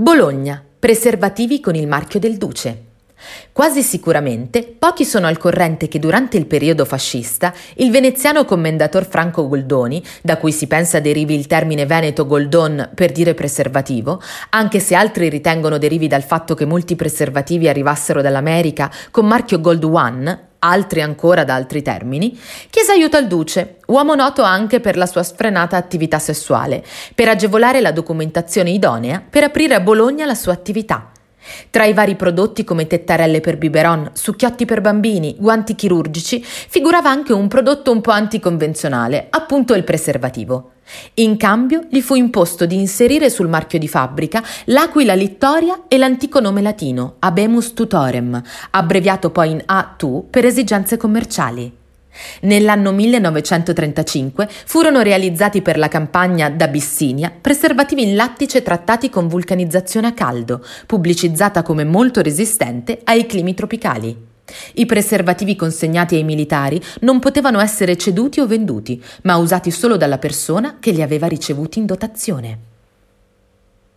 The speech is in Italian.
Bologna, preservativi con il marchio del Duce. Quasi sicuramente pochi sono al corrente che durante il periodo fascista il veneziano commendator Franco Goldoni, da cui si pensa derivi il termine veneto Goldon per dire preservativo, anche se altri ritengono derivi dal fatto che molti preservativi arrivassero dall'America con marchio Gold One, altri ancora da altri termini, chiese aiuto al duce, uomo noto anche per la sua sfrenata attività sessuale, per agevolare la documentazione idonea per aprire a Bologna la sua attività. Tra i vari prodotti come tettarelle per biberon, succhiotti per bambini, guanti chirurgici, figurava anche un prodotto un po' anticonvenzionale, appunto il preservativo. In cambio gli fu imposto di inserire sul marchio di fabbrica l'aquila littoria e l'antico nome latino Abemus tutorem, abbreviato poi in A2 per esigenze commerciali. Nell'anno 1935 furono realizzati per la campagna d'Abissinia preservativi in lattice trattati con vulcanizzazione a caldo, pubblicizzata come molto resistente ai climi tropicali. I preservativi consegnati ai militari non potevano essere ceduti o venduti, ma usati solo dalla persona che li aveva ricevuti in dotazione.